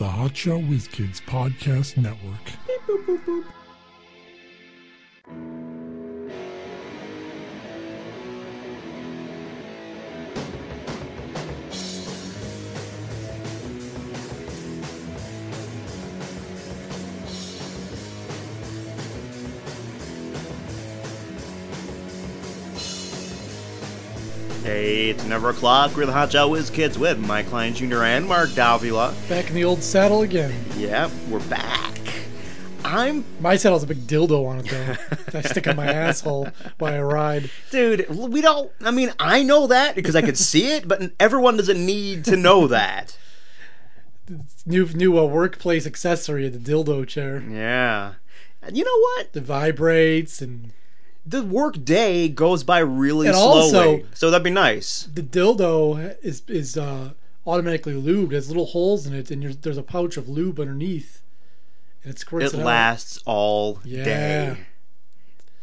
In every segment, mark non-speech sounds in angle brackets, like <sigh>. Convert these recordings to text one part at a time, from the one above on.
the Hotshot Whiz Kids Podcast Network. Hey, it's never o'clock. We're the Hot Shot Whiz Kids with Mike Cline Jr. and Mark Davila. Back in the old saddle again. Yep, we're back. I'm, My saddle's a big dildo on it though. I stick on my asshole while I ride. dude. We don't. I mean, I know that because I could see it, but everyone doesn't need to know that. New new uh, workplace accessory, the dildo chair. Yeah. And you know what? It vibrates and The work day goes by really And slowly, also- so that'd be nice. the dildo is is uh, automatically lubed. It has little holes in it, and you're, there's a pouch of lube underneath, and it squirts It it, out. lasts all Yeah. day.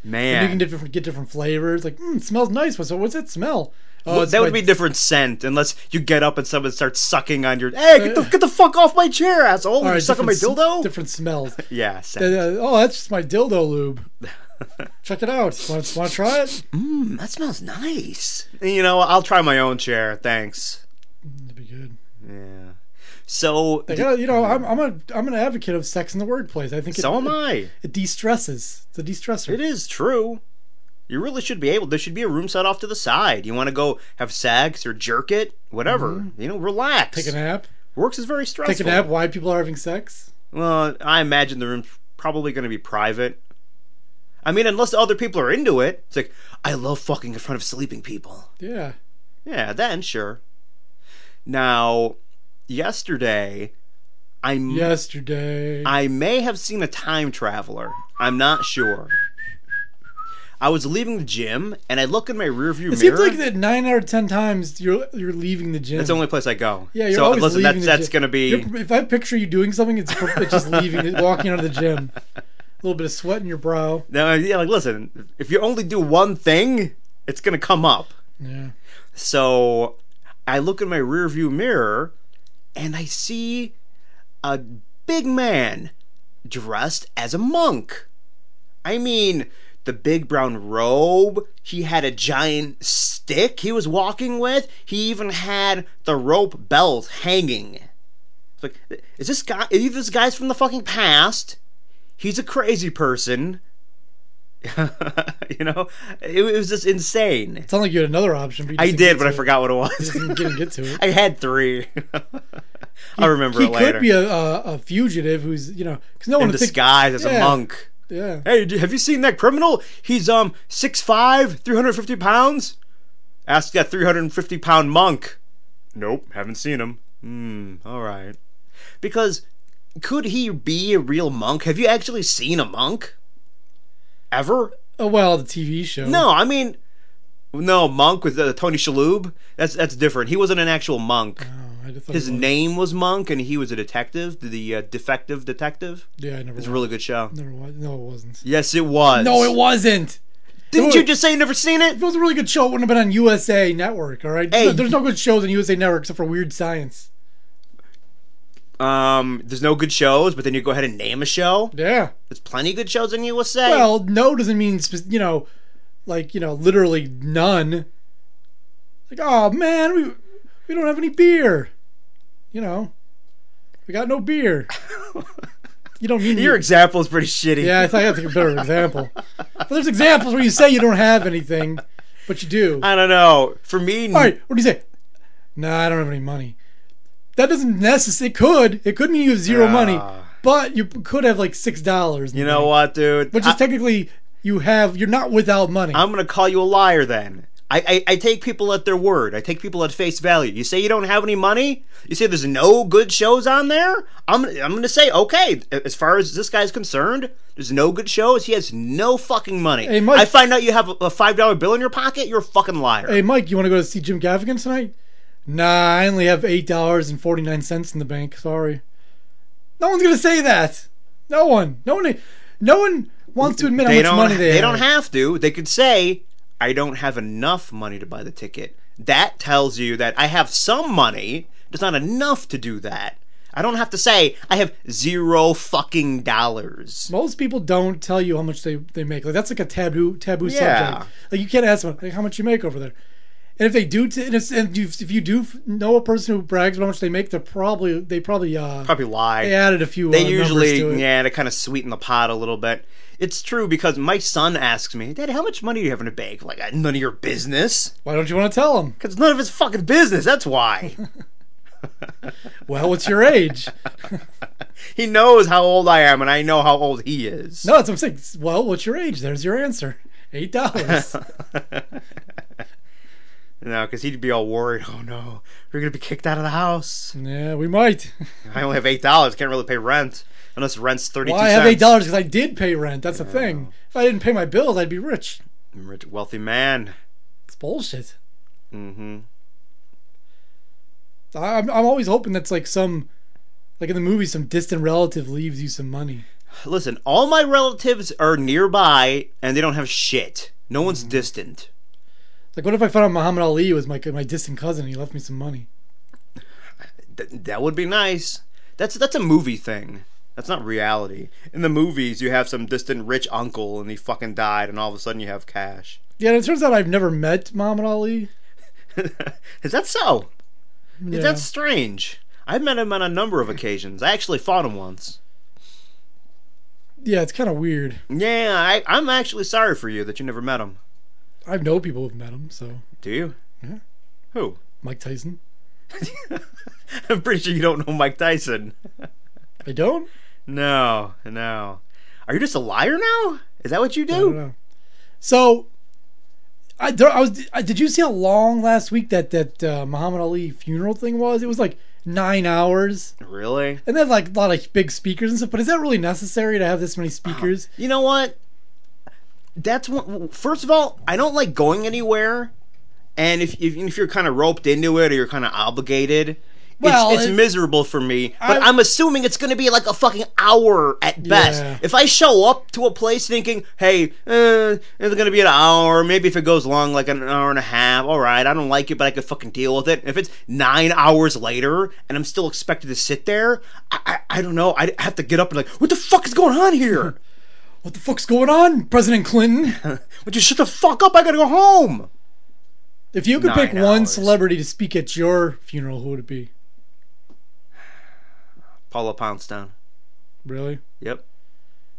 And Man, you can different, get different flavors. Like, mm, smells nice. What's what's that smell? Well, that would be different scent unless you get up and someone starts sucking on your. Hey, get the, get the fuck off my chair, asshole! right, sucking my dildo. Different smells. <laughs> yeah, scent. uh, oh, that's just my dildo lube. <laughs> Check it out. Want to try it? Mm, that smells nice. You know, I'll try my own chair. Thanks. That'd be good. Yeah. So, Like, you know, I'm I'm a I'm an advocate of sex in the workplace. I think it, so am I. It de-stresses. It's a de-stressor. It is true. You really should be able. There should be a room set off to the side. You want to go have sex or jerk it, whatever. You know, relax. Take a nap. Works is very stressful. Take a nap. Why people are having sex? Well, I imagine the room's probably going to be private. I mean, unless other people are into it. It's like, I love fucking in front of sleeping people. Yeah. Yeah, then sure. Now, yesterday, I m- Yesterday. I may have seen a time traveler. I'm not sure. I was leaving the gym and I look in my rearview it mirror. It seems like that nine out of ten times you're you're leaving the gym. That's the only place I go. yeah, you're so always listen, leaving that's the that's gym. gonna be You're- if I picture you doing something, it's, it's just leaving, walking out of the gym. <laughs> A little bit of sweat in your brow. no, yeah. Like, listen, if you only do one thing, it's gonna come up. Yeah. So I look in my rearview mirror and I see a big man dressed as a monk. I mean, the big brown robe, he had a giant stick he was walking with, he even had the rope belt hanging. It's like, is this guy, Is this guy's from the fucking past, he's a crazy person. <laughs> you know, it, it was just insane. It sounded like you had another option. But I did, but I forgot what it. Was. didn't get, to it. <laughs> I had three. <laughs> I'll remember he it later. could be a, a, a fugitive who's you know because no one in would think disguise as a monk. yeah Hey, have you seen that criminal? He's um 6'5", 350 pounds. Ask that three hundred and fifty pound monk. Nope, haven't seen him. Hmm. All right. Because could he be a real monk? Have you actually seen a monk? Ever? oh well the TV show No, I mean, no monk with uh, Tony Shalhoub. That's that's different. He wasn't an actual monk. Oh, His was. name was Monk, and he was a detective, the uh, defective detective. yeah I never It's a really good show. never watched. no it wasn't Yes, it was. no it wasn't Didn't It you was- just say you never seen it? if it was a really good show it wouldn't have been on USA Network all right Hey. there's no good shows on USA Network except for Weird Science Um, there's no good shows, but then you go ahead and name a show. yeah There's plenty of good shows in USA. well no doesn't mean spe- you know like you know literally none like oh man we we don't have any beer you know we got no beer <laughs> you don't mean your example is pretty shitty. Yeah, I thought I had to think of a better example. But there's examples where you say you don't have anything, but you do. I don't know. For me, All right, what do you say? Nah, I don't have any money. That doesn't necessarily. It could. It could mean you have zero Ah. money, but you could have like six dollars. you know what, dude? Which is technically you have. You're not without money. I'm gonna call you a liar then. I, I, I take people at their word. I take people at face value. You say you don't have any money. You say there's no good shows on there. I'm I'm gonna say okay. As far as this guy's concerned, there's no good shows. He has no fucking money. Hey, Mike- I find out you have a- a five dollar bill in your pocket. You're a fucking liar. hey, Mike, you want to go to see Jim Gaffigan tonight? Nah, I only have eight dollars and forty nine cents in the bank. Sorry. No one's gonna say that. No one. No one. No one wants to admit how they much don't. money they, have. they have. don't have to. They could say, "I don't have enough money to buy the ticket." That tells you that I have some money. It's not enough to do that. I don't have to say I have zero fucking dollars. Most people don't tell you how much they, they make. Like that's like a taboo taboo Yeah. subject. Like you can't ask them like, how much you make over there. And if they do, t- and, if, and you, if you do know a person who brags about how much they make, they're probably they probably uh Probably lie. they added a few. Words. They uh, usually to it. yeah to kind of sweeten the pot a little bit it's true because my son asks me dad how much money do you have in a bank like "Uh, none of your business Why don't you want to tell him? because none of his fucking business that's why <laughs> Well, what's your age? <laughs> he knows how old i am and i know how old he is no, that's what I'm saying. Well, what's your age? There's your answer. Eight dollars. <laughs> no because he'd be all worried oh no we're gonna be kicked out of the house yeah, we might. <laughs> i only have eight dollars can't really pay rent unless rent's 32 Well, I have eight dollars because I did pay rent. That's the thing. If I didn't pay my bills, I'd be rich. Rich wealthy man It's bullshit. mm-hmm I'm I'm always hoping that's like some, like in the movie, some distant relative leaves you some money. listen all my relatives are nearby and they don't have shit no one's Mm. distant Like, what if I found out Muhammad Ali was my my distant cousin and he left me some money? Th- that would be nice. That's that's a movie thing. That's not reality. In the movies, you have some distant rich uncle and he fucking died, and all of a sudden you have cash. Yeah, and it turns out I've never met Muhammad Ali. <laughs> Is that so? Yeah. That's strange. I've met him on a number of occasions. I actually fought him once. yeah, it's kind of weird. Yeah, I, I'm actually sorry for you that you never met him. I know people who've met him, so Do you? Yeah. Who? Mike Tyson. <laughs> I'm pretty sure you don't know Mike Tyson. I don't. No, no. Are you just a liar now? Is that what you know. So, I, I was. I, did you see how long last week that that uh, Muhammad Ali funeral thing was? It was like nine hours, Really? and then like a lot of big speakers and stuff. But is that really necessary to have this many speakers? You know what? That's one. First of all, I don't like going anywhere, and if if, if you're kind of roped into it or you're kind of obligated, Well, it's, it's it- miserable for me. But I- I'm assuming it's going to be like a fucking hour at best. Yeah. If I show up to a place thinking, "Hey, uh, it's going to be an hour," maybe if it goes long, like an hour and a half. All right, I don't like it, but I could fucking deal with it. If it's nine hours later and I'm still expected to sit there, I I, I don't know. I have to get up and like, what the fuck is going on here? What the fuck's going on, President Clinton? <laughs> Would you shut the fuck up? I gotta go home. If you could pick Nine one hours. celebrity to speak at your funeral, who would it be? Paula Poundstone. Really? Yep.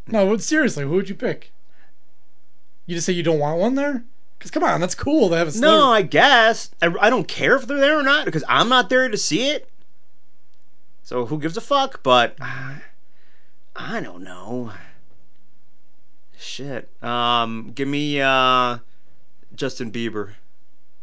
No, but seriously, who would you pick? You just say you don't want one there? Because come on, that's cool to have a No. I guess. I, I don't care if they're there or not because I'm not there to see it. So who gives a fuck? But <sighs> I don't know. Shit. Um, give me uh, Justin Bieber.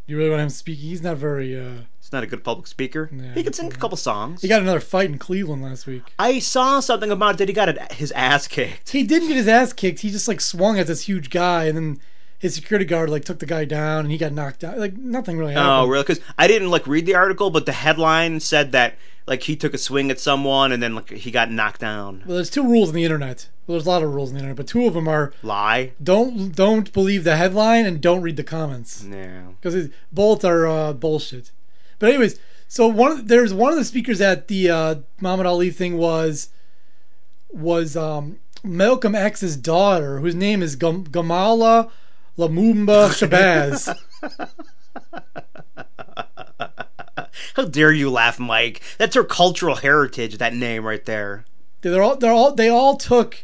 You really want him speaking? He's not very. uh He's not a good public speaker. Yeah, he can sing a couple songs. He got another fight in Cleveland last week. I saw something about it that he got it- his ass kicked. He didn't get his ass kicked. He just like swung at this huge guy, and then his security guard like took the guy down, and he got knocked out. Like nothing really happened. Oh, really? Because I didn't like read the article, but the headline said that like he took a swing at someone and then like he got knocked down. Well, there's two rules in the internet. Well, there's a lot of rules in the internet, but two of them are Lie. don't don't believe the headline and don't read the comments Yeah. because both are uh, bullshit. But anyways, so one of, there's one of the speakers at the uh, Muhammad Ali thing was was um, Malcolm X's daughter, whose name is Gam- Gamilah Lumumba <laughs> Shabazz. How dare you laugh, Mike? That's her cultural heritage. That name right there. they're all they're all they all took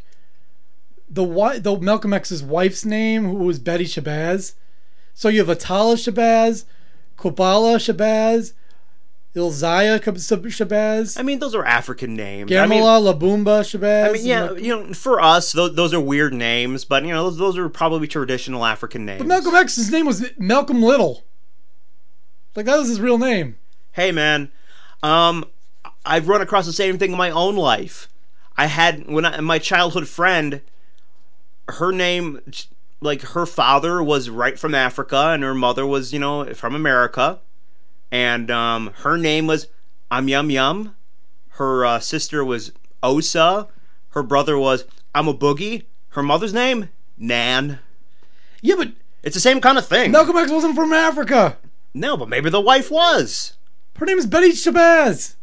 the the Malcolm X's wife's name, who was Betty Shabazz. So you have Attallah Shabazz, Qubilah Shabazz, Ilyasah Shabazz, I mean, those are African names. I mean, Gamilah Labumba Shabazz. I mean, yeah, you know, for us, those, those are weird names, but you know, those, those are probably traditional African names. But Malcolm X's name was Malcolm Little. Like that was his real name. hey man um i've run across the same thing in my own life i had when I, my childhood friend her name like her father was right from africa and her mother was you know from america. And um her name was I'm yum yum. Her uh, sister was osa. Her brother was i'm a boogie. Her mother's name nan. Yeah, but it's the same kind of thing. Malcolm X wasn't from Africa. no but maybe the wife was. Her name is Betty Shabazz.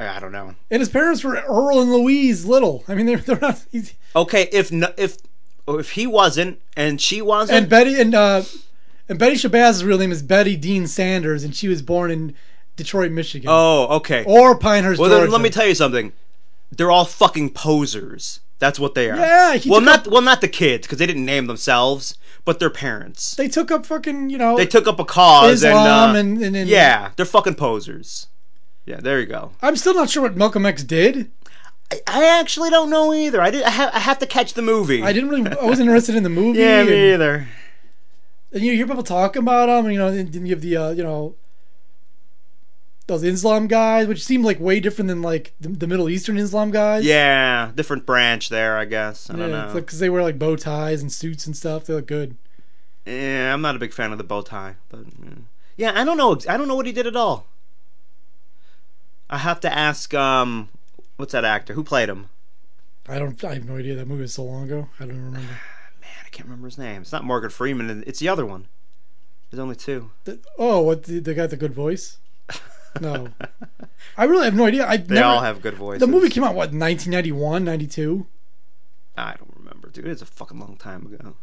I don't know. And his parents were Earl and Louise Little. I mean, they're, they're not. <laughs> He's, Okay, if if if he wasn't and she wasn't, and Betty and uh, and Betty Shabazz's real name is Betty Dean Sanders, and she was born in Detroit, Michigan, oh, okay. or Pinehurst, well, Georgia. then let me tell you something. They're all fucking posers. That's what they are. Yeah, well, not up- well, not the kids because they didn't name themselves, but their parents. They took up fucking you know. They took up a cause Islam and, uh, and- and- and- yeah, they're fucking posers. Yeah, there you go. I'm still not sure what Malcolm X did. I, I actually don't know either. I did. I, ha- I have to catch the movie. I didn't really. I wasn't interested in the movie. Yeah, and, me either. and you hear people talking about him. And, you know, and then you have the uh, you know those Islam guys, which seemed like way different than like the, the Middle Eastern Islam guys. Yeah, different branch there, I guess. I don't know. because they wear like bow ties and suits and stuff. They look good. Yeah, I'm not a big fan of the bow tie, but yeah. yeah, I don't know. I don't know what he did at all. I have to ask. Um, what's that actor who played him? I don't. I have no idea. That movie was so long ago. I don't remember. <sighs> Man, I can't remember his name. It's not Morgan Freeman. It's the other one. There's only two. The- oh, what the, the guy with the good voice? No, <laughs> I really have no idea. I They never, all have good voices. The movie came out what 1991, 92. I don't remember, dude. It's a fucking long time ago.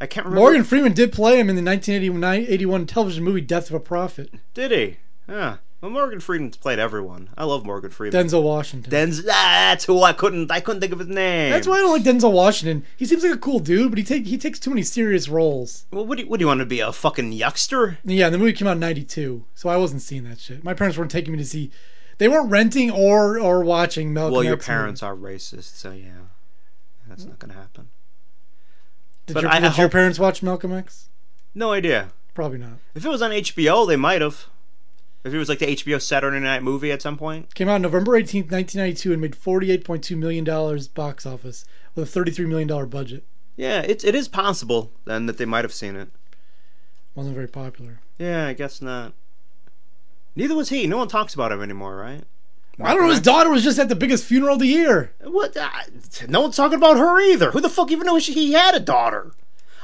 I can't remember. Morgan Freeman did play him in the 1981 television movie Death of a Prophet. did he? Yeah. Well, Morgan Freeman's played everyone. I love Morgan Freeman. Denzel Washington. Denzel. That's who I couldn't. I couldn't think of his name. That's why I don't like Denzel Washington. He seems like a cool dude, but he take he takes too many serious roles. Well, what do you, what do you want to be a fucking yuckster? Yeah, the movie came out in '92, so I wasn't seeing that shit. My parents weren't taking me to see. They weren't renting or or watching Malcolm. Well, your X parents are racist, so yeah, that's not gonna happen. Did, but your, I- I did your hope- parents watch Malcolm X? No idea. Probably not. If it was on HBO, they might have. If it was like the HBO Saturday Night movie at some point. Came out November 18th, 1992, and made 48.2 million dollars box office with a 33 million dollar budget. Yeah, it's it is possible then that they might have seen it. Wasn't very popular. Yeah, I guess not. Neither was he. No one talks about him anymore, right? I don't know. His daughter was just at the biggest funeral of the year. What? Uh, no one's talking about her either. Who the fuck even knows she, he had a daughter?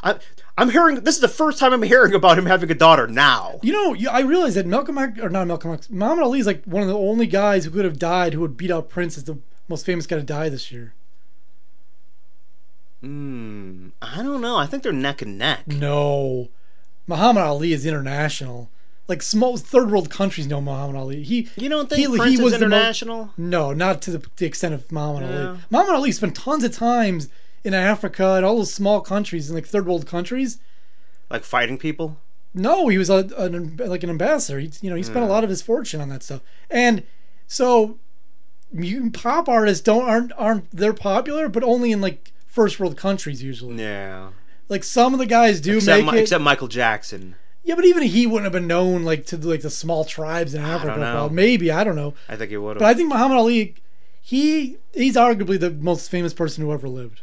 I, I'm hearing. This is the first time I'm hearing about him having a daughter now. You know, I realized that Malcolm X, or not Malcolm X, Muhammad Ali is like one of the only guys who could have died who would beat out Prince as the most famous guy to die this year. Hmm. I don't know. I think they're neck and neck. No, Muhammad Ali is international. Like small third world countries know Muhammad Ali. He You don't think he, Prince he was is the mo- international? no, not to the, the extent of Muhammad Yeah. Ali. Muhammad Ali spent tons of times in Africa and all those small countries and like third world countries. like fighting people? No, he was a, an, like an ambassador. He, you know, he spent a hmm. lot of his fortune on that stuff. And so, mutant pop artists don't aren't aren't they're popular, but only in like first world countries usually. Yeah. Like some of the guys do Except, make Mi- it. except Michael Jackson. yeah, but even he wouldn't have been known like to like the small tribes in Africa. Well, maybe I don't know, I think he would but I think Muhammad Ali, he he's arguably the most famous person who ever lived.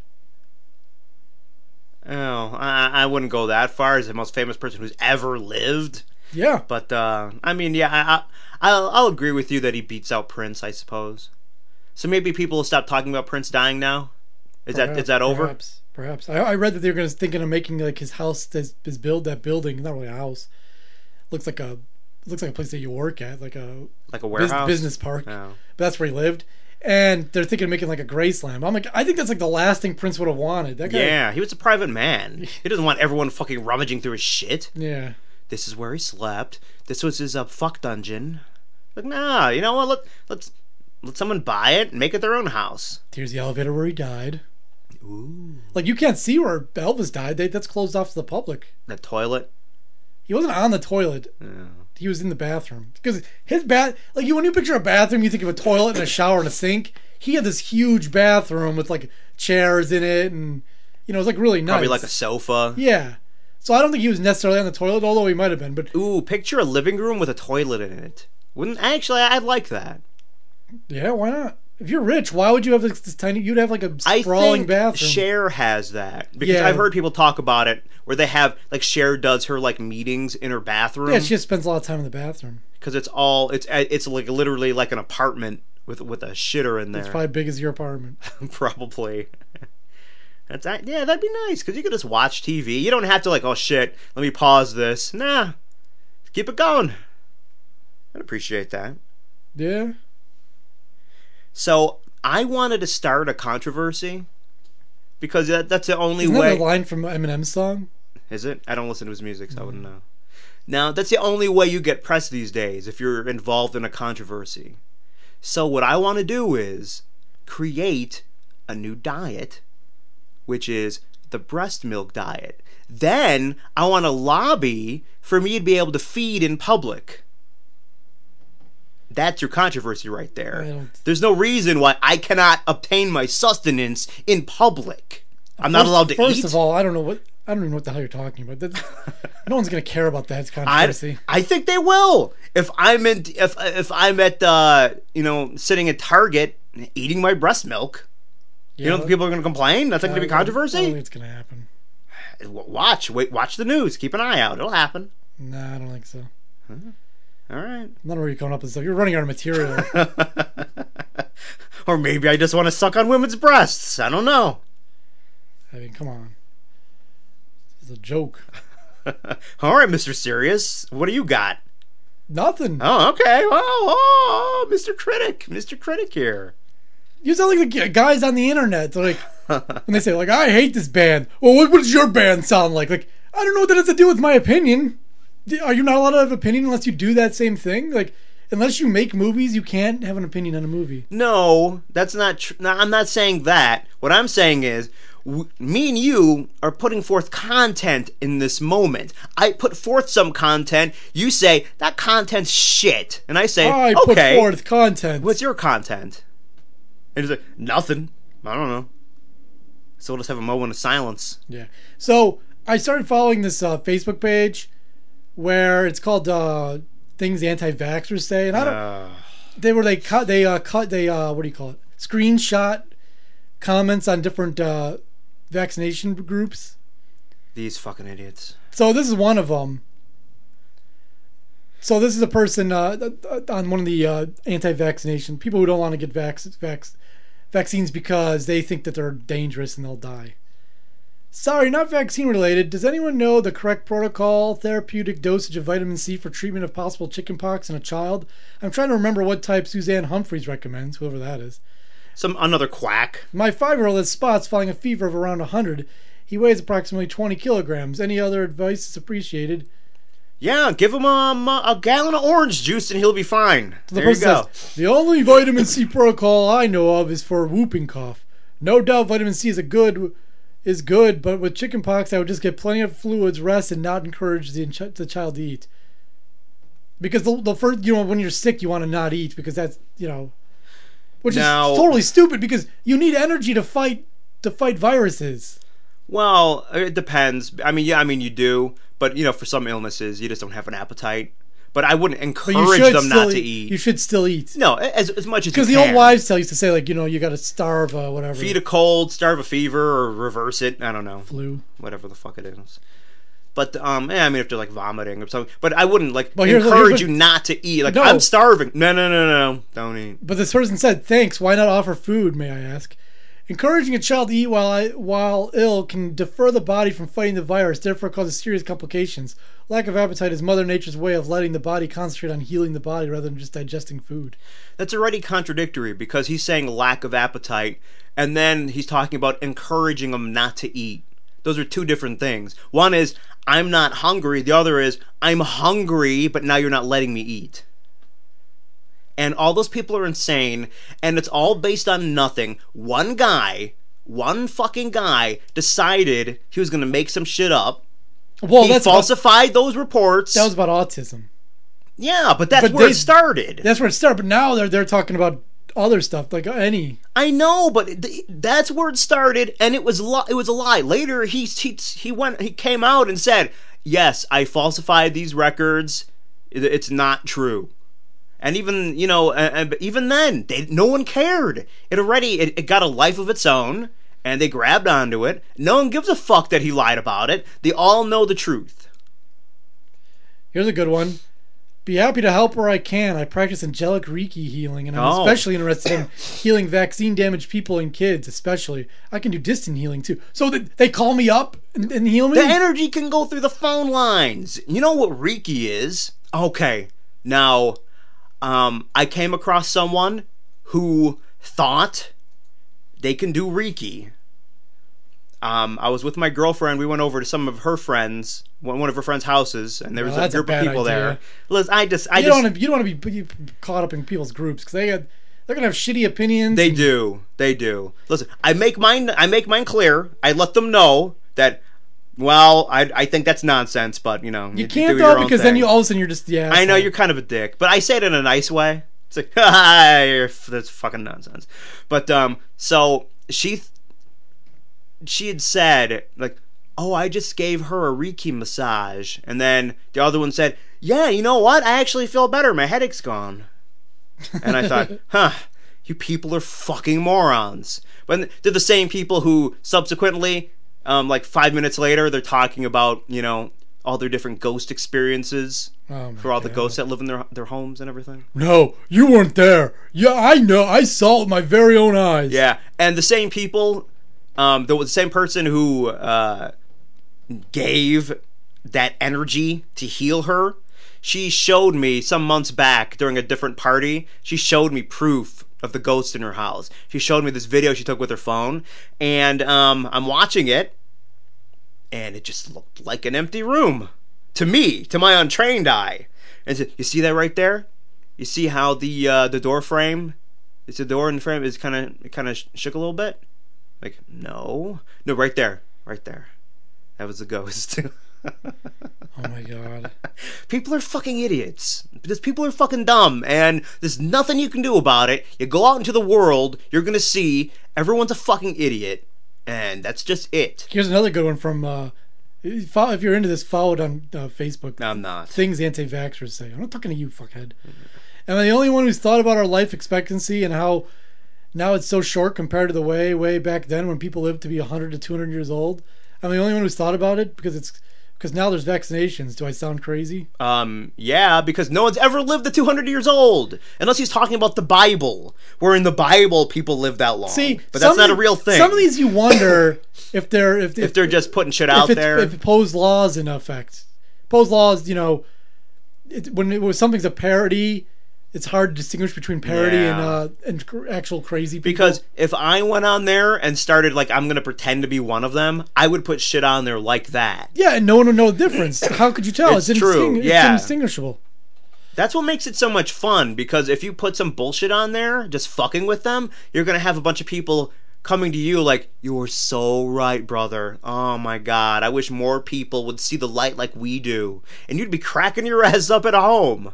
Oh, I, I wouldn't go that far as the most famous person who's ever lived. Yeah, But uh, I mean, yeah, I, I, I'll, I'll agree with you that he beats out Prince. I suppose. So maybe people will stop talking about Prince dying now. Is that is that over? Perhaps. Perhaps. I, I read that they were going to thinking of making like his house, his, his build that building. Not really a house. Looks like a looks like a place that you work at, like a Like a warehouse? business park. Oh. But that's where he lived. And they're thinking of making like a Graceland. I'm like, I think that's like the last thing Prince would have wanted. That guy. Yeah, he was a private man. He doesn't want everyone fucking rummaging through his shit. Yeah. This is where he slept. This was his uh, fuck dungeon. Like, nah, you know what? Let let's let someone buy it and make it their own house. Here's the elevator where he died. Ooh, Like you can't see where Elvis died. They, that's closed off to the public. the toilet. He wasn't on the toilet. Yeah. He was in the bathroom because his bath. Like you, when you picture a bathroom, you think of a toilet and a shower and a sink. He had this huge bathroom with like chairs in it, and you know, it was like really nice. Probably like a sofa. yeah. So I don't think he was necessarily on the toilet, although he might have been. But Ooh, picture a living room with a toilet in it. Wouldn't actually? I'd like that. yeah, why not? If you're rich, why would you have this, this tiny? You'd have like a sprawling I think bathroom. Cher has that because Yeah. I've heard people talk about it where they have like Cher does her like meetings in her bathroom yeah, she just spends a lot of time in the bathroom. because it's all it's eh, it's like literally like an apartment with with a shitter in there. It's probably big as your apartment. <laughs> Probably. That's that. Yeah, that'd be nice because you could just watch TV. You don't have to like, oh shit, let me pause this. Nah, keep it going. I'd appreciate that. Yeah. So I wanted to start a controversy because that, that's the only Isn't way. that a line from Eminem's song? Is it? I don't listen to his music, so I wouldn't know. Now, that's the only way you get press these days if you're involved in a controversy. So, what I want to do is create a new diet, which is the breast milk diet. Then, I want to lobby for me to be able to feed in public. That's your controversy right there. There's no reason why I cannot obtain my sustenance in public. I'm not allowed to First eat. of all, I don't know what I don't even know what the hell you're talking about. <laughs> No one's gonna care about that. It's I, controversy. I think they will. If I'm in, if if I'm at uh, you know sitting at Target eating my breast milk, you don't think people are going to complain? That's not going to be I don't think controversy. it's gonna happen. Watch, wait, watch the news. Keep an eye out. It'll happen. Nah, I don't think so. All right. Not where you're coming up with stuff. You're running out of material. <laughs> or maybe I just want to suck on women's breasts. I don't know. I mean, come on. It's a joke. <laughs> All right, Mister Serious. What do you got? Nothing. Oh, okay. Oh, oh, oh Mr. Critic, Mr. Critic here. You sound like the guys on the internet. They're like, <laughs> when they say like, "I hate this band." Well, what, what does your band sound like? Like, I don't know what that has to do with my opinion. Are you not allowed to have opinion unless you do that same thing? Like, unless you make movies, you can't have an opinion on a movie. No, that's not true. No, I'm not saying that. What I'm saying is, w- me and you are putting forth content in this moment. I put forth some content. You say that content's shit, and I say, I okay, put forth content. what's your content? And he's like, nothing. I don't know. So we'll just have a moment of silence. Yeah. So I started following this uh, Facebook page where it's called uh, "Things Anti-Vaxxers Say," and I don't. Uh, They were they cut they uh cut they uh what do you call it? Screenshot comments on different uh, vaccination groups. these fucking idiots. So this is one of them. So this is a person uh, on one of the uh, anti-vaccination people who don't want to get vac- vac- vaccines because they think that they're dangerous and they'll die. Sorry, not vaccine related. Does anyone know the correct protocol, therapeutic dosage of vitamin C for treatment of possible chickenpox in a child? I'm trying to remember what type Suzanne Humphries recommends, whoever that is. Some another quack. My five-year-old has spots following a fever of around 100. He weighs approximately 20 kilograms. Any other advice is appreciated. Yeah, give him um, a gallon of orange juice and he'll be fine. The there you go. says, the only vitamin C protocol I know of is for whooping cough. No doubt vitamin C is a good is good, but with chickenpox I would just get plenty of fluids, rest, and not encourage the, the child to eat. Because the, the first, you know, when you're sick, you want to not eat because that's, you know, which Now- is totally stupid because you need energy to fight to fight viruses. Well, it depends. I mean, yeah, I mean you do, but you know, for some illnesses, you just don't have an appetite. But I wouldn't encourage them not to eat. eat. You should still eat. no, as as much as you can. Because the old wives tell used to say like, you know, you got to starve uh, whatever feed a cold, starve a fever, or reverse it. I don't know, flu. whatever the fuck it is. But um, yeah, I mean, if they're like vomiting or something, but I wouldn't like here's- encourage here's what- you not to eat. Like No. I'm starving. No, no, no, no, don't eat. But this person said, "Thanks. Why not offer food? May I ask?" Encouraging a child to eat while while ill can defer the body from fighting the virus, therefore causes serious complications. Lack of appetite is Mother Nature's way of letting the body concentrate on healing the body rather than just digesting food. That's already contradictory because he's saying lack of appetite, and then he's talking about encouraging them not to eat. Those are two different things. One is I'm not hungry. The other is I'm hungry, but now you're not letting me eat. And all those people are insane, and it's all based on nothing. One guy, one fucking guy, decided he was going to make some shit up. Well, he that's about, falsified those reports. that was about autism. yeah, but that's But where they- it started. That's where it started. But now they're they're talking about other stuff like any. I know, but th- that's where it started, and it was li- it was a lie. Later, he he he went he came out and said, "Yes, I falsified these records. It's not true." And even you know, uh, even then, they no one cared. It already it, it got a life of its own, and they grabbed onto it. No one gives a fuck that he lied about it. They all know the truth. Here's a good one. Be happy to help where I can. I practice angelic Reiki healing, and I'm Oh. especially interested in healing vaccine damaged people and kids, especially. I can do distant healing too. So th- they call me up and, and heal me? The energy can go through the phone lines. You know what Reiki is? Okay. Now, um, I came across someone who thought they can do Reiki. Um, I was with my girlfriend. We went over to some of her friends, one one of her friends' houses, and there was Well, a that's a group of people there. idea. Listen, I just, I you just, don't want to. You don't want to be be caught up in people's groups because they got, they're gonna have shitty opinions. They and- do. They do. Listen, I make mine. I make mine clear. I let them know that. Well, I I think that's nonsense, but you know You do can't though because then you all of a sudden you're just yeah. I know you're kind of a dick, but I say it in a nice way. It's like, <laughs> that's fucking nonsense. But um, so she th- she had said like, oh, I just gave her a Reiki massage, and then the other one said, yeah, you know what? I actually feel better. My headache's gone. And I thought, <laughs> huh, you people are fucking morons. But they're the same people who subsequently, um, like five minutes later, they're talking about you know all their different ghost experiences Oh for all the ghosts that live in their their homes and everything. No, you weren't there. Yeah, I know. I saw it with my very own eyes. Yeah, and the same people, um, the, the same person who uh, gave that energy to heal her. She showed me some months back during a different party. She showed me proof of the ghost in her house. She showed me this video she took with her phone, and um, I'm watching it, and it just looked like an empty room to me, to my untrained eye. And so, you see that right there? You see how the uh, the door frame, is the door in the frame is kind of kind of shook a little bit? Like no, no, right there, right there. That was the ghost. <laughs> Oh my god. <laughs> people are fucking idiots. Because people are fucking dumb, and there's nothing you can do about it. You go out into the world, you're gonna see everyone's a fucking idiot, and that's just it. Here's another good one from. Uh, if you're into this, follow it on uh, Facebook. I'm not. Things anti-vaxxers say. I'm not talking to you, fuckhead. Am I the only one who's thought about our life expectancy and how now it's so short compared to the way way back then when people lived to be 100 to 200 years old? I'm the only one who's thought about it because it's because now there's vaccinations. Do I sound crazy? Um, yeah, because no one's ever lived to 200 years old. Unless he's talking about the Bible, where in the Bible people live that long. See, but that's not a real thing. Some of these you wonder <coughs> if they're if, if they're just putting shit out if, there. if Poe's laws in effect. Poe's laws, you know, it, when it was something's a parody, it's hard to distinguish between parody and uh, and cr- actual crazy people. because if I went on there and started like I'm gonna pretend to be one of them, I would put shit on there like that. yeah, and no one would know the difference. <laughs> How could you tell? It's true, yeah. it's indistinguishable. That's what makes it so much fun because if you put some bullshit on there, just fucking with them, you're gonna have a bunch of people coming to you like, "You're so right, brother. Oh my god, I wish more people would see the light like we do," and you'd be cracking your <laughs> ass up at home.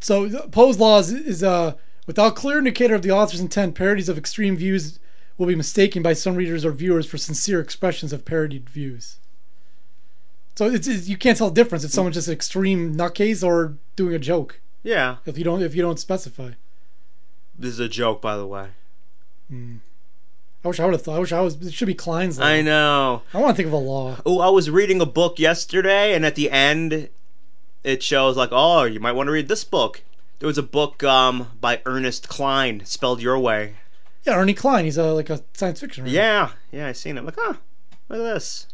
So Poe's laws is uh, without clear indicator of the author's intent, parodies of extreme views will be mistaken by some readers or viewers for sincere expressions of parodied views. So it's, it's you can't tell the difference if someone's just an extreme nutcase or doing a joke. Yeah, if you don't if you don't specify. this is a joke, by the way. I wish I would have thought. I wish I was. It should be Cline's law. I know. I want to think of a law. Oh, I was reading a book yesterday, and at the end, it shows like, oh, you might want to read this book. There was a book um, by Ernest Cline, spelled your way. Yeah, Ernie Cline. He's a like a science fiction. writer. Yeah, yeah, I seen it. I'm like, oh, look at this.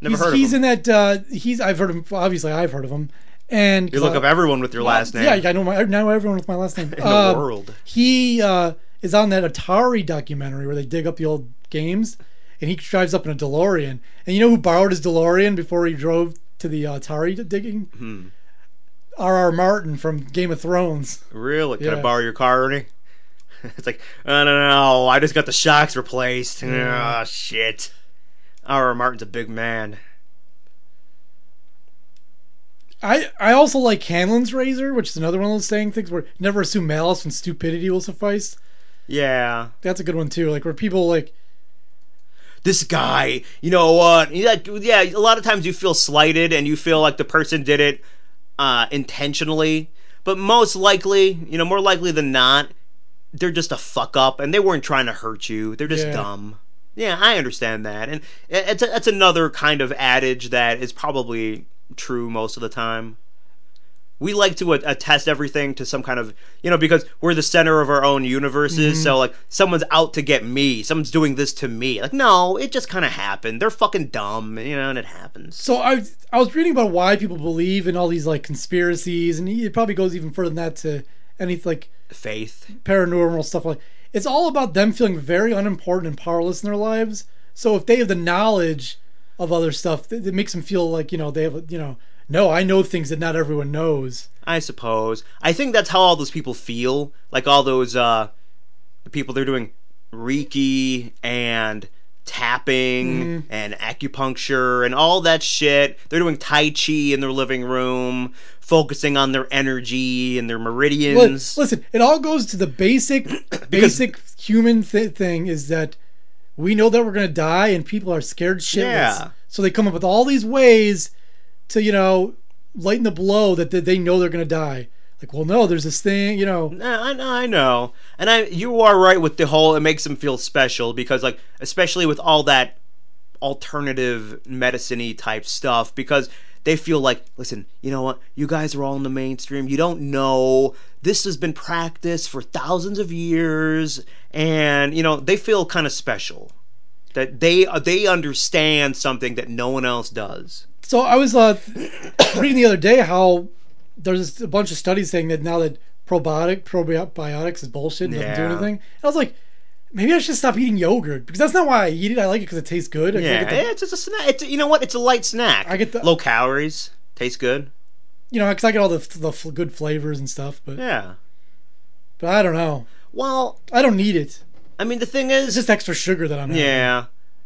Never he's, heard of he's him. in that. Uh, he's. I've heard him. Obviously, I've heard of him. And you look uh, up everyone with your last name Yeah, I know my. Now everyone with my last name. <laughs> in Uh, the world. He uh, is on that Atari documentary where they dig up the old games, and he drives up in a DeLorean. And you know who borrowed his DeLorean before he drove to the Atari digging? Hmm. R.R. Martin from Game of Thrones. Really? Can I yeah. borrow your car, Ernie? <laughs> it's like, I don't know. I just got the shocks replaced. Yeah. Oh, shit. R.R. Martin's a big man. I, I also like Hanlon's razor, which is another one of those saying things where never assume malice when stupidity will suffice. Yeah. That's a good one too. Like where people like this guy, you know what? yeah, yeah, a lot of times you feel slighted and you feel like the person did it uh, intentionally, but most likely, you know, more likely than not, they're just a fuck up and they weren't trying to hurt you. They're just Yeah. dumb. Yeah, I understand that, and it's a, it's another kind of adage that is probably true most of the time. We like to uh, attest everything to some kind of you know because we're the center of our own universes. Mm-hmm. So like someone's out to get me, someone's doing this to me. Like no, it just kind of happened. They're fucking dumb, you know, and it happens. So I I was reading about why people believe in all these like conspiracies, and it probably goes even further than that to any like Faith. paranormal stuff. Like it's all about them feeling very unimportant and powerless in their lives. So if they have the knowledge of other stuff, it, it makes them feel like you know they have you know no, I know things that not everyone knows. I suppose. I think that's how all those people feel. Like all those uh the people they're doing Reiki and tapping and acupuncture and all that shit. They're doing Tai Chi in their living room, focusing on their energy and their meridians. Listen, it all goes to the basic, <clears throat> basic human th- thing is that we know that we're gonna die, and people are scared shitless. Yeah. So they come up with all these ways to, you know, lighten the blow that they know they're gonna die. Like, well, no, there's this thing, you know. I know, I know, and I you are right with the whole. It makes them feel special because, like, especially with all that alternative medicine-y type stuff, because they feel like, listen, you know what? You guys are all in the mainstream. You don't know this has been practiced for thousands of years, and you know they feel kind of special that they they understand something that no one else does. So I was uh, reading the other day how there's a bunch of studies saying that now that probiotic probiotics is bullshit and doesn't do anything. And I was like, maybe I should stop eating yogurt because that's not why I eat it. I like it because it tastes good. I Yeah, the- it's just a snack. It's you know what? It's a light snack. I get the- low calories, tastes good. you know, because I get all the the f- good flavors and stuff. But Yeah. but I don't know. Well, I don't need it. I mean, the thing is, It's just extra sugar that I'm having. yeah,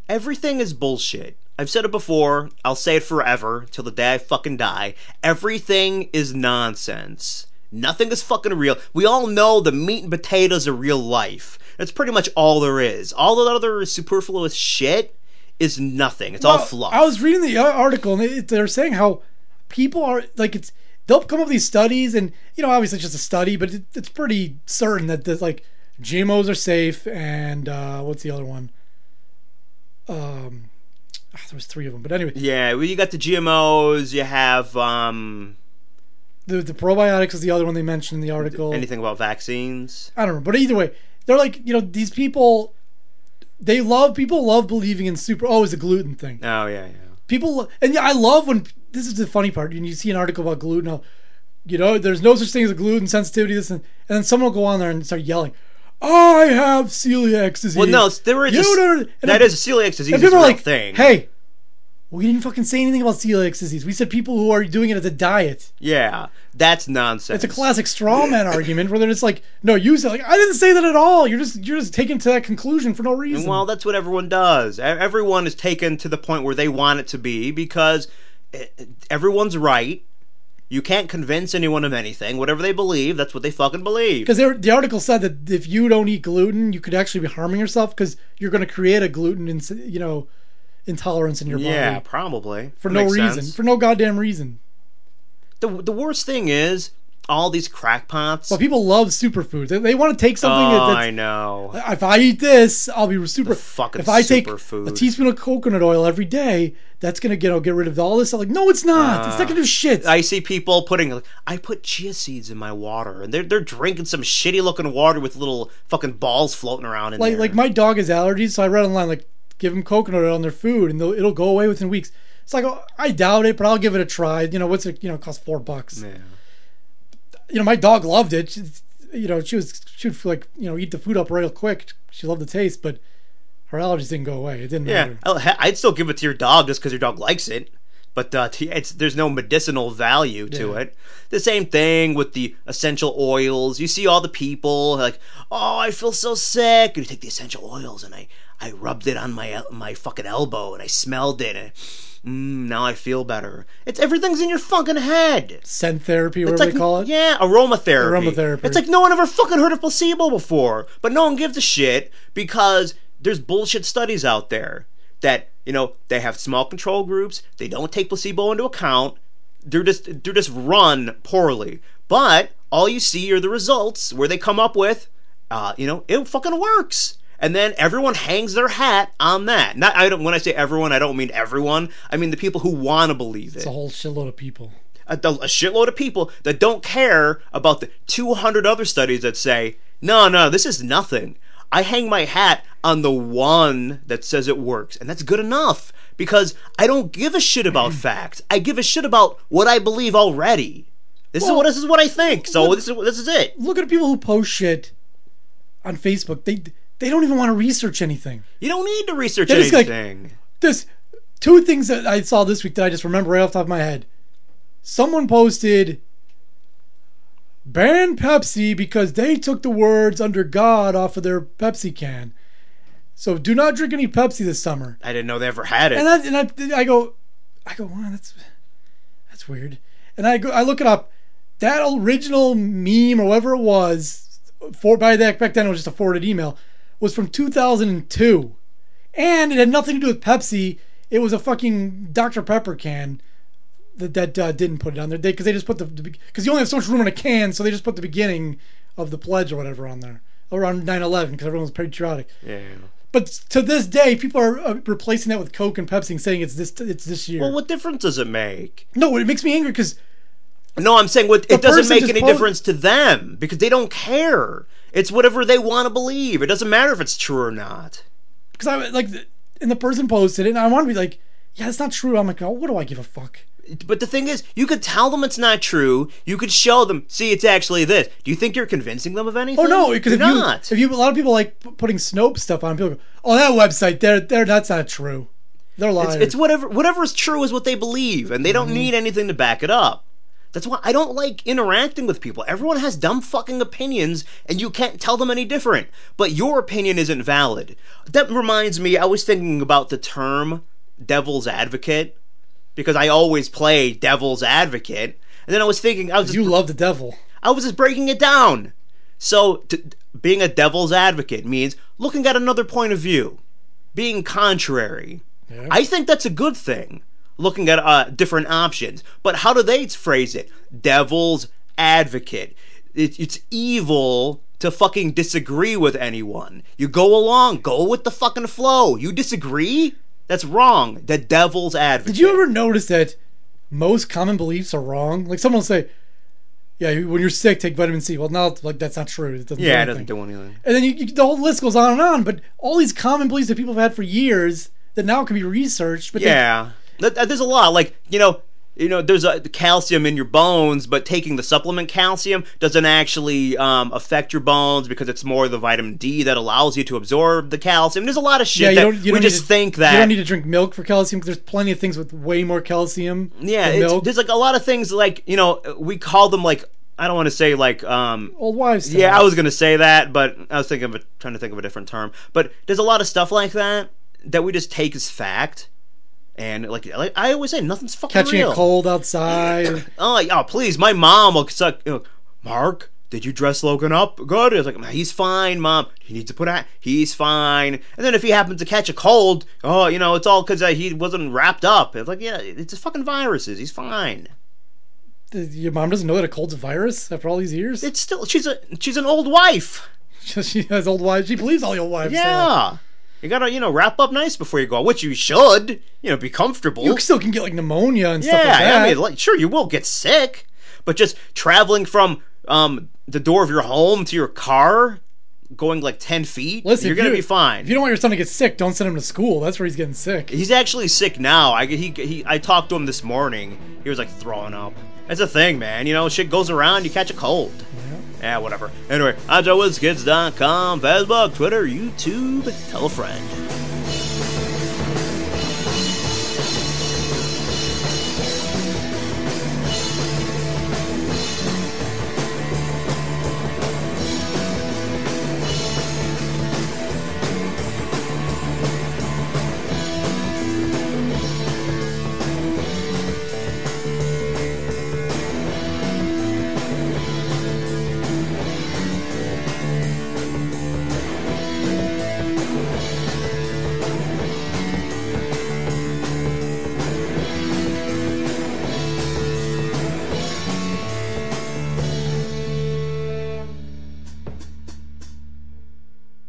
everything is bullshit. I've said it before. I'll say it forever till the day I fucking die. Everything is nonsense. Nothing is fucking real. We all know the meat and potatoes of real life. That's pretty much all there is. All the other superfluous shit is nothing. It's all fluff. I was reading the article and they're saying how people are like it's they'll come up with these studies and you know obviously it's just a study but it, it's pretty certain that there's like GMOs are safe and uh, what's the other one? Um, ah, there was three of them, but anyway, yeah, well, you got the GMOs. You have um the the probiotics is the other one they mentioned in the article. anything about vaccines. I don't know, but either way, they're like you know these people. They love people love believing in super. Oh, it's a gluten thing. Oh yeah, yeah. people and yeah, I love when this is the funny part. When you see an article about gluten, how, you know, there's no such thing as a gluten sensitivity. This and, and then someone will go on there and start yelling, "I have celiac disease." Well, no, there is You don't- and that is a celiac disease. and Is a people are like, thing. "Hey, we didn't fucking say anything about celiac disease. We said people who are doing it as a diet." Yeah, that's nonsense. It's a classic straw man <laughs> argument where they're just like, "No, you said like I didn't say that at all. You're just you're just taking to that conclusion for no reason." Well, that's what everyone does. Everyone is taken to the point where they want it to be because eh, everyone's right. You can't convince anyone of anything. Whatever they believe, that's what they fucking believe. Because the article said that if you don't eat gluten, you could actually be harming yourself because you're going to create a gluten, ins- you know, intolerance in your body Yeah, probably for That no reason, sense. for no goddamn reason. The the worst thing is all these crackpots. But people love superfoods. They, they want to take something oh, that, I know. If I eat this, I'll be super. fucking if I take superfood. a teaspoon of coconut oil every day, that's gonna get get rid of all this. I'm like, no, it's not. it's not gonna do uh, shit. I see people putting like I put chia seeds in my water, and they're they're drinking some shitty looking water with little fucking balls floating around in like there. like my dog has allergies, so I read online like give them coconut oil on their food, and it'll go away within weeks. It's like oh, I doubt it, but I'll give it a try. You know what's it? You know, it costs four bucks. Yeah. You know, my dog loved it. She, you know, she was she would like you know eat the food up real quick. She loved the taste, but her allergies didn't go away. It didn't Yeah, matter. He- I'd still give it to your dog just because your dog likes it, but uh, it's there's no medicinal value to Yeah. it. The same thing with the essential oils. You see all the people like, oh, I feel so sick, and you take the essential oils and I I rubbed it on my my fucking elbow and I smelled it and. Mm, now I feel better. It's everything's in your fucking head. Scent therapy, whatever like they call it. yeah, aromatherapy. Aromatherapy. It's like no one ever fucking heard of placebo before, but no one gives a shit because there's bullshit studies out there that you know they have small control groups. They don't take placebo into account. They're just they're just run poorly. But all you see are the results where they come up with, uh, you know, it fucking works. And then everyone hangs their hat on that. Not I don't when I say everyone, I don't mean everyone. I mean the people who want to believe it. It's a whole shitload of people. a, a shitload of people that don't care about the 200 other studies that say, no, no, this is nothing. I hang my hat on the one that says it works, and that's good enough because I don't give a shit about <clears throat> facts. I give a shit about what I believe already. This is what this is what I think. So look- this is this is it. Look at the people who post shit on Facebook. They they don't even want to research anything. You don't need to research They're just like- anything. This two things that I saw this week that I just remember right off the top of my head. Someone posted ban Pepsi because they took the words under God off of their Pepsi can. So do not drink any Pepsi this summer. I didn't know they ever had it. And I, and I, I go, I go, wow, that's that's weird. And I go, I look it up. That original meme or whatever it was, for by that back then it was just a forwarded email, was from 2002, and it had nothing to do with Pepsi. It was a fucking Dr Pepper can that that uh, didn't put it on there because they, just put the because you only have so much room in a can, so they just put the beginning of the pledge or whatever on there around 9/11 because everyone was patriotic. yeah. But to this day, people are uh, replacing that with Coke and Pepsi and saying it's this it's this year. Well, what difference does it make? no, it makes me angry because No, I'm saying what, it doesn't make any difference to them because they don't care. It's whatever they want to believe. It doesn't matter if it's true or not. because I like and the person posted it and I want to be like, yeah, it's not true. I'm like, oh, what do I give a fuck? But the thing is, you could tell them it's not true. You could show them, see, it's actually this. Do you think you're convincing them of anything? Oh no, because if You're you not. if you a lot of people like p- putting Snopes stuff on, people go, oh that website, there, there, that's not true. They're lying. It's, it's whatever whatever is true is what they believe, and they don't Mm-hmm. need anything to back it up. That's why I don't like interacting with people. Everyone has dumb fucking opinions, and you can't tell them any different. But your opinion isn't valid. That reminds me, I was thinking about the term devil's advocate because I always play devil's advocate, and then I was thinking, I was you just, love the devil. I was just breaking it down. So, t- being a devil's advocate means looking at another point of view, being contrary. Yeah. I think that's a good thing, looking at uh, different options. But how do they phrase it? Devil's advocate. It, it's evil to fucking disagree with anyone. You go along, go with the fucking flow. You disagree? That's wrong. The devil's advocate. Did you ever notice that most common beliefs are wrong? Like someone will say, "Yeah, when you're sick, take vitamin C." Well, no, like that's not true. It doesn't Yeah, it doesn't do anything. And then you, you, the whole list goes on and on. But all these common beliefs that people have had for years that now can be researched. But Yeah, that- there's a lot. Like you know, you know, there's a calcium in your bones, but taking the supplement calcium doesn't actually um, affect your bones because it's more the vitamin D that allows you to absorb the calcium. There's a lot of shit yeah, you that don't. You we just need to, think that. you don't need to drink milk for calcium. there's plenty of things with way more calcium. yeah, there's like a lot of things like you know we call them like I don't want to say like um, Old wives. tale. Yeah, I was gonna say that, but I was thinking of a, trying to think of a different term. But there's a lot of stuff like that that we just take as fact, and like, like I always say, nothing's fucking catching real. a cold outside. <coughs> Oh, yeah, please, my mom will suck. You know, Mark, did you dress Logan up? Good. I was like, he's fine, mom. He needs to put out. He's fine. And then if he happens to catch a cold, oh, you know, it's all because uh, he wasn't wrapped up. It's like, yeah, it's just fucking viruses. He's fine. Your mom doesn't know that a cold's a virus after all these years. It's still she's a she's an old wife. <laughs> she has old wives. She believes all your wives. tale. Yeah. You gotta, you know, wrap up nice before you go out, which you should. You know, be comfortable. You still can get like pneumonia and stuff yeah, like that. I mean, like, sure, you will get sick, but just traveling from um, the door of your home to your car, going like ten feet, Listen, you're gonna you- be fine. If you don't want your son to get sick, don't send him to school. That's where he's getting sick. He's actually sick now. I he, he I talked to him this morning. He was like throwing up. That's a thing, man. You know, shit goes around. You catch a cold. Yeah, whatever. Anyway, HotshotWhizKids.com, Facebook, Twitter, YouTube. Tell a friend.